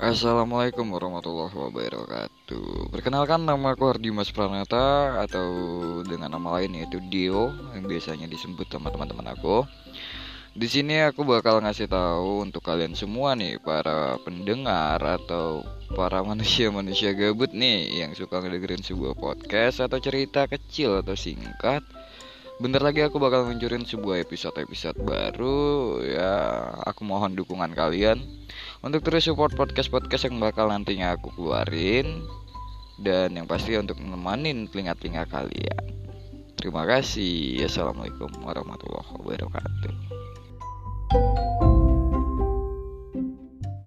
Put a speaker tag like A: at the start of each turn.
A: Assalamualaikum warahmatullahi wabarakatuh Perkenalkan nama aku Hardimas Pranata Atau dengan nama lain yaitu Dio Yang biasanya disebut sama teman-teman aku di sini aku bakal ngasih tahu untuk kalian semua nih para pendengar atau para manusia-manusia gabut nih yang suka ngedengerin sebuah podcast atau cerita kecil atau singkat. Bentar lagi aku bakal nguncurin sebuah episode-episode baru ya. Aku mohon dukungan kalian untuk terus support podcast-podcast yang bakal nantinya aku keluarin dan yang pasti untuk nemenin telinga-telinga kalian. Terima kasih. Assalamualaikum warahmatullahi wabarakatuh.